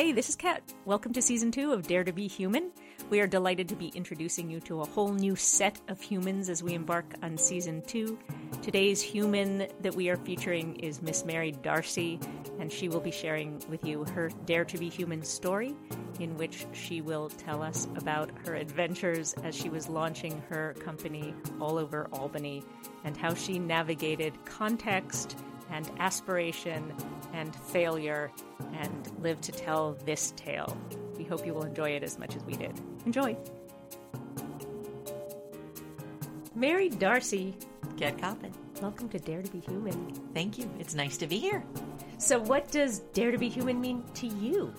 Hey, this is Kat. Welcome to season two of Dare to Be Human. We are delighted to be introducing you to a whole new set of humans as we embark on season two. Today's human that we are featuring is Miss Mary Darcy, and she will be sharing with you her Dare to Be Human story, in which she will tell us about her adventures as she was launching her company all over Albany and how she navigated context and aspiration and failure and live to tell this tale. We hope you will enjoy it as much as we did. Enjoy. Mary Darcy, Kat Coppin. welcome to Dare to Be Human. Thank you. It's nice to be here. So, what does Dare to Be Human mean to you?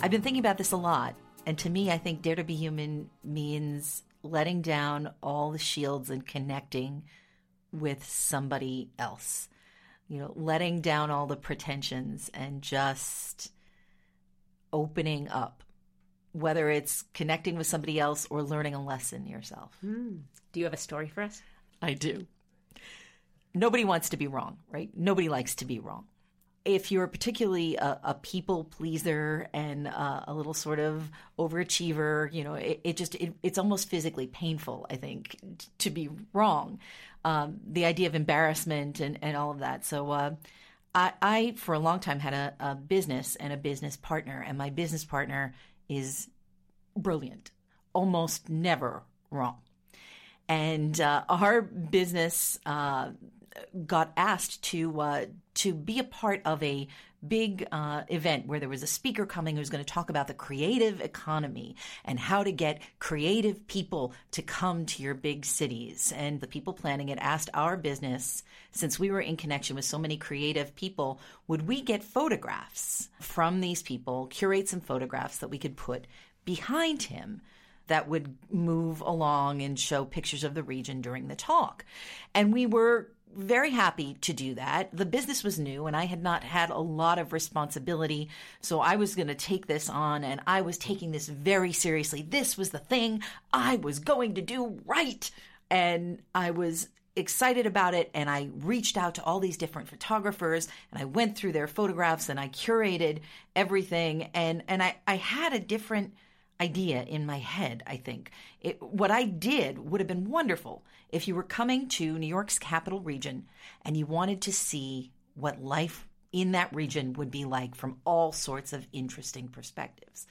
I've been thinking about this a lot. And to me, I think Dare to be Human means letting down all the shields and connecting with somebody else. You know, letting down all the pretensions and just opening up, whether it's connecting with somebody else or learning a lesson yourself. Do you have a story for us? I do. Nobody wants to be wrong, right? Nobody likes to be wrong. If you're particularly a, a people pleaser and uh, a little sort of overachiever, you know, it, it just it, it's almost physically painful. I think t- to be wrong. Um, the idea of embarrassment and, and all of that. So uh, I, I, for a long time, had a, a business and a business partner, and my business partner is brilliant, almost never wrong and uh, our business uh, got asked to uh, to be a part of a big uh, event where there was a speaker coming who's going to talk about the creative economy and how to get creative people to come to your big cities. And the people planning it asked our business, since we were in connection with so many creative people, would we get photographs from these people, curate some photographs that we could put behind him that would move along and show pictures of the region during the talk. And we were very happy to do that. The business was new and I had not had a lot of responsibility. So I was going to take this on and I was taking this very seriously. This was the thing I was going to do right. And I was excited about it and I reached out to all these different photographers and I went through their photographs and I curated everything and and I I had a different idea in my head, I think. It, what I did would have been wonderful if you were coming to New York's capital region and you wanted to see what life in that region would be like from all sorts of interesting perspectives.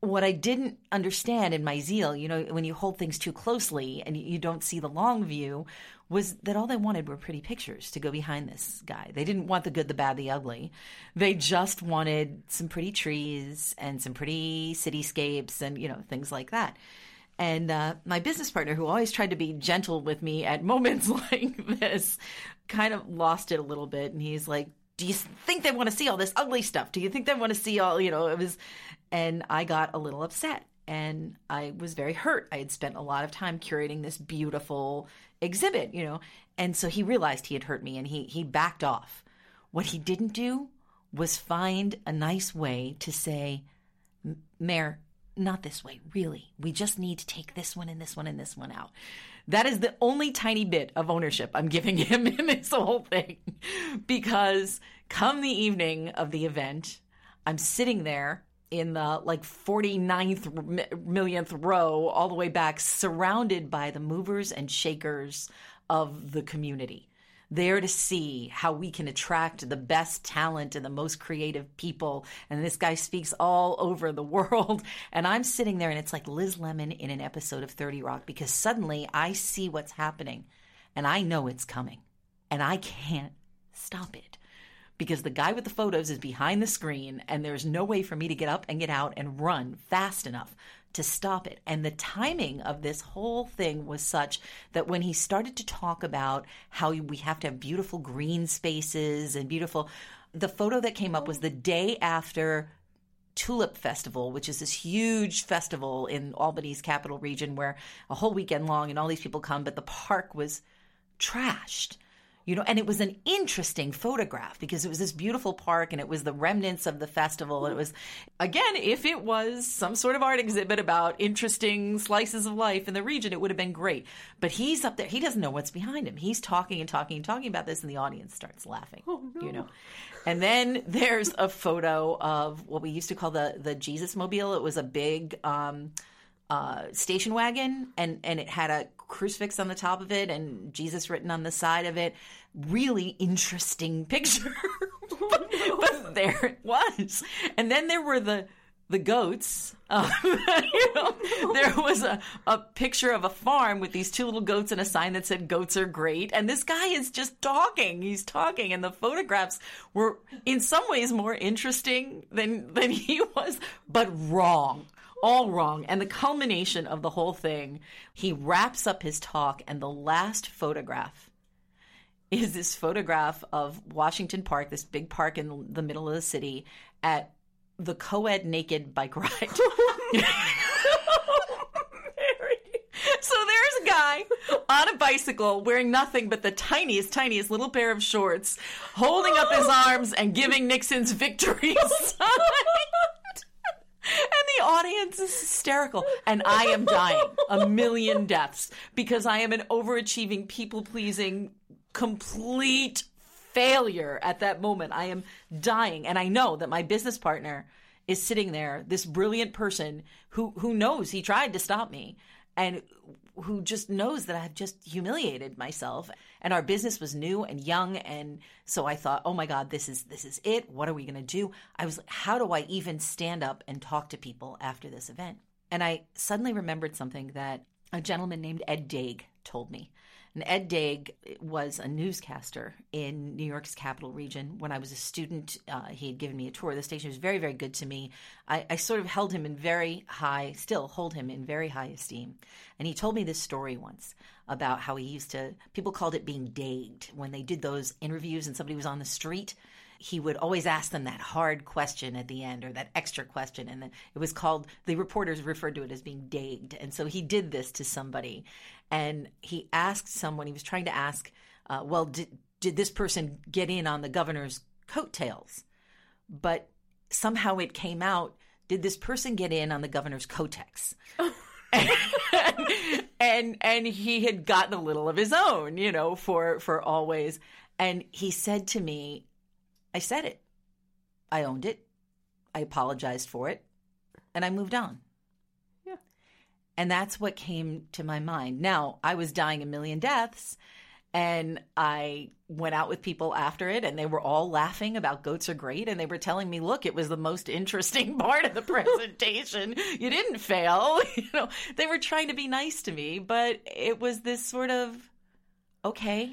What I didn't understand in my zeal, you know, when you hold things too closely and you don't see the long view, was that all they wanted were pretty pictures to go behind this guy. They didn't want the good, the bad, the ugly. They just wanted some pretty trees and some pretty cityscapes and, you know, things like that. And uh, my business partner, who always tried to be gentle with me at moments like this, kind of lost it a little bit. And he's like, do you think they want to see all this ugly stuff? Do you think they want to see all, you know, it was, and I got a little upset and I was very hurt. I had spent a lot of time curating this beautiful exhibit, you know, and so he realized he had hurt me and he, he backed off. What he didn't do was find a nice way to say, Mary, not this way, really. We just need to take this one and this one and this one out. That is the only tiny bit of ownership I'm giving him in this whole thing. Because come the evening of the event, I'm sitting there in the like 49th millionth row, all the way back, surrounded by the movers and shakers of the community there to see how we can attract the best talent and the most creative people. And this guy speaks all over the world. And I'm sitting there and it's like Liz Lemon in an episode of 30 Rock because suddenly I see what's happening and I know it's coming and I can't stop it because the guy with the photos is behind the screen and there's no way for me to get up and get out and run fast enough to stop it. And the timing of this whole thing was such that when he started to talk about how we have to have beautiful green spaces and beautiful, the photo that came up was the day after Tulip Festival, which is this huge festival in Albany's capital region where a whole weekend long and all these people come, but the park was trashed you know, and it was an interesting photograph because it was this beautiful park and it was the remnants of the festival. And it was, again, if it was some sort of art exhibit about interesting slices of life in the region, it would have been great. But he's up there. He doesn't know what's behind him. He's talking and talking and talking about this and the audience starts laughing, Oh, no. you know. And then there's a photo of what we used to call the the Jesus mobile. It was a big um, uh, station wagon, and and it had a crucifix on the top of it and Jesus written on the side of it. Really interesting picture. but, but, there it was. And then there were the the goats. Uh, you know, there was a, a picture of a farm with these two little goats and a sign that said goats are great. And this guy is just talking. He's talking. And the photographs were in some ways more interesting than, than he was, but wrong all wrong. And the culmination of the whole thing, he wraps up his talk, and the last photograph is this photograph of Washington Park, this big park in the middle of the city, at the co ed naked bike ride. Oh, so there's a guy on a bicycle wearing nothing but the tiniest, tiniest little pair of shorts, holding up his arms and giving Nixon's victory sign audience is hysterical. And I am dying a million deaths because I am an overachieving, people pleasing, complete failure at that moment. I am dying. And I know that my business partner is sitting there, this brilliant person who, who knows he tried to stop me and who just knows that I've just humiliated myself and our business was new and young and so I thought, "Oh my god, this is this is it. What are we going to do?" I was "How do I even stand up and talk to people after this event?" And I suddenly remembered something that a gentleman named Ed Dague told me. And Ed Dague was a newscaster in New York's capital region. When I was a student, uh, he had given me a tour of the station. He was very, very good to me. I, I sort of held him in very high, still hold him in very high esteem. And he told me this story once about how he used to, people called it being dagged when they did those interviews and somebody was on the street he would always ask them that hard question at the end or that extra question. And then it was called, the reporters referred to it as being dagged. And so he did this to somebody. And he asked someone, he was trying to ask, uh, well, did, did this person get in on the governor's coattails? But somehow it came out, did this person get in on the governor's coatex? and, and and he had gotten a little of his own, you know, for for always. And he said to me, I said it. I owned it. I apologized for it. And I moved on. Yeah. And that's what came to my mind. Now, I was dying a million deaths. And I went out with people after it, and they were all laughing about goats are great. And they were telling me, look, it was the most interesting part of the presentation. you didn't fail. You know, they were trying to be nice to me, but it was this sort of, okay,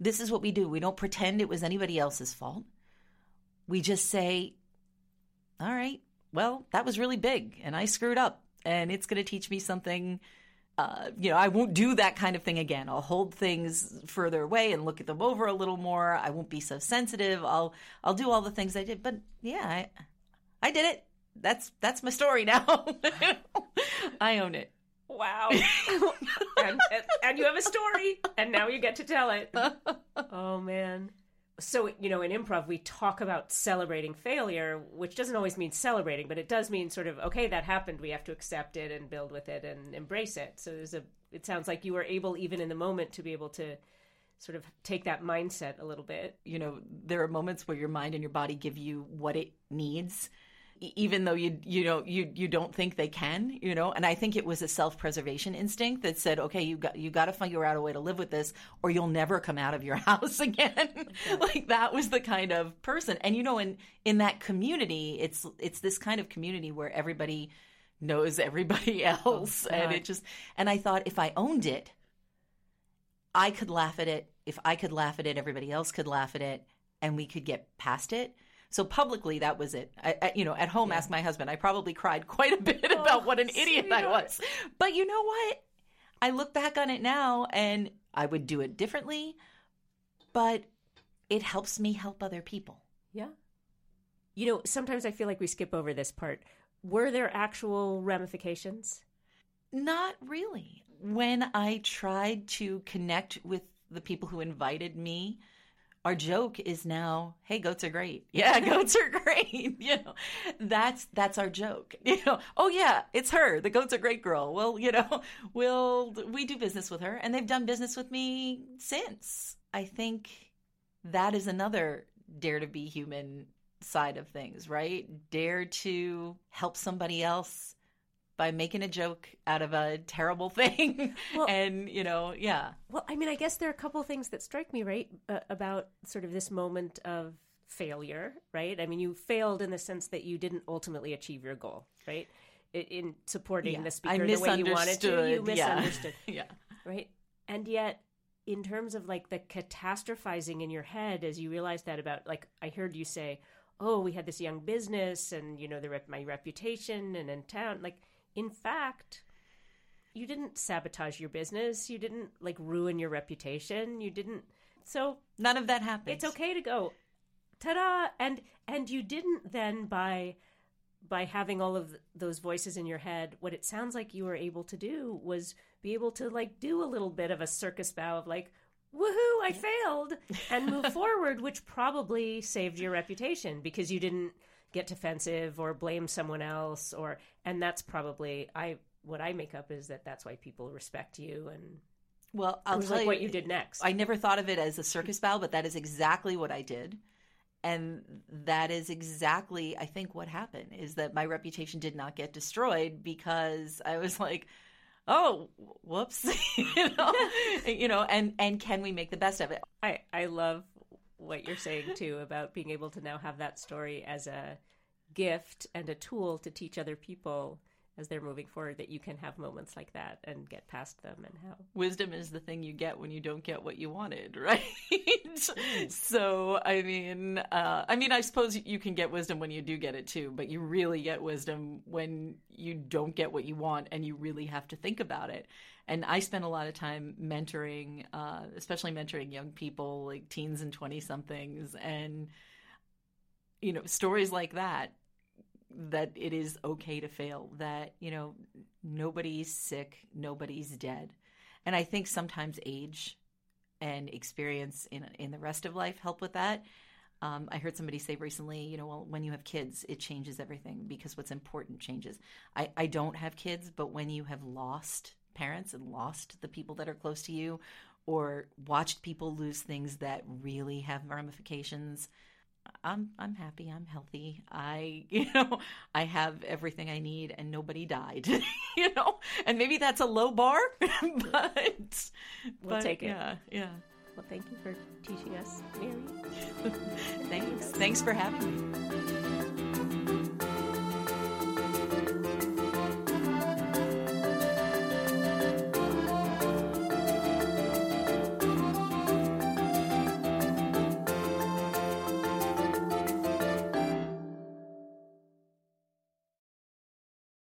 this is what we do. We don't pretend it was anybody else's fault. We just say, all right, well, that was really big and I screwed up and it's going to teach me something. Uh, you know, I won't do that kind of thing again. I'll hold things further away and look at them over a little more. I won't be so sensitive. I'll I'll do all the things I did. But yeah, I I did it. That's that's my story now. I own it. Wow. and, and, you have a story, and now you get to tell it. Oh, man. So, you know, in improv, we talk about celebrating failure, which doesn't always mean celebrating, but it does mean sort of, okay, that happened. We have to accept it and build with it and embrace it. So there's a, it sounds like you were able, even in the moment, to be able to sort of take that mindset a little bit. You know, there are moments where your mind and your body give you what it needs even though you you know you you don't think they can you know? And i think it was a self-preservation instinct that said okay you got you got to figure out a way to live with this or you'll never come out of your house again. Okay. like that was the kind of person. And you know in in that community it's it's this kind of community where everybody knows everybody else. Oh, and it just and i thought if i owned it i could laugh at it. If i could laugh at it everybody else could laugh at it and we could get past it so publicly, that was it. I, I, you know, at home, yeah. ask my husband. I probably cried quite a bit oh, about what an idiot sweetheart. I was. But you know what? I look back on it now, and I would do it differently. But it helps me help other people. Yeah. You know, sometimes I feel like we skip over this part. Were there actual ramifications? Not really. When I tried to connect with the people who invited me our joke is now, hey, goats are great. Yeah, goats are great. you know, that's that's our joke. You know, oh yeah, it's her, the goats are great girl. Well, you know, we'll we do business with her, and they've done business with me since. I think that is another dare to be human side of things, right? Dare to help somebody else by making a joke out of a terrible thing. Well- and, you know, yeah. Well, I mean, I guess there are a couple things that strike me, right, uh, about sort of this moment of failure, right? I mean, you failed in the sense that you didn't ultimately achieve your goal, right? In supporting Yeah. the speaker the way you wanted to, you misunderstood, yeah. yeah. right? And yet, in terms of like the catastrophizing in your head as you realize that about, like, I heard you say, "Oh, we had this young business, and you know, the rep- my reputation, and in town." Like, in fact, you didn't sabotage your business. You didn't like ruin your reputation. You didn't. So None of that happened. it's okay to go, ta-da! And and you didn't then by by having all of those voices in your head. What it sounds like you were able to do was be able to like do a little bit of a circus bow of like. Woohoo! I failed, and move forward, which probably saved your reputation because you didn't get defensive or blame someone else, or and that's probably I what I make up is that that's why people respect you and Well, I'll tell like you what you did next. I never thought of it as a circus bow, but that is exactly what I did. And that is exactly, I think, what happened is that my reputation did not get destroyed because I was like, oh, whoops, you know, you know, and and can we make the best of it? I, I love what you're saying too about being able to now have that story as a gift and a tool to teach other people as they're moving forward that you can have moments like that and get past them and how Wisdom is the thing you get when you don't get what you wanted, right? so, I mean, uh, I mean, I suppose you can get wisdom when you do get it too, but you really get wisdom when you don't get what you want and you really have to think about it. And I spend a lot of time mentoring, uh, especially mentoring young people, like teens and 20 somethings, and, you know, stories like that that it is okay to fail, that, you know, nobody's sick, nobody's dead. And I think sometimes age and experience in in the rest of life help with that. Um, I heard somebody say recently, you know, well, when you have kids, it changes everything because what's important changes. I, I don't have kids, but when you have lost parents and lost the people that are close to you, or watched people lose things that really have ramifications, I'm I'm happy. I'm healthy. I you know I have everything I need, and nobody died. you know, and maybe that's a low bar, but We'll but take it. Yeah, yeah. well thank you for teaching us mary Thanks. Thanks for having me.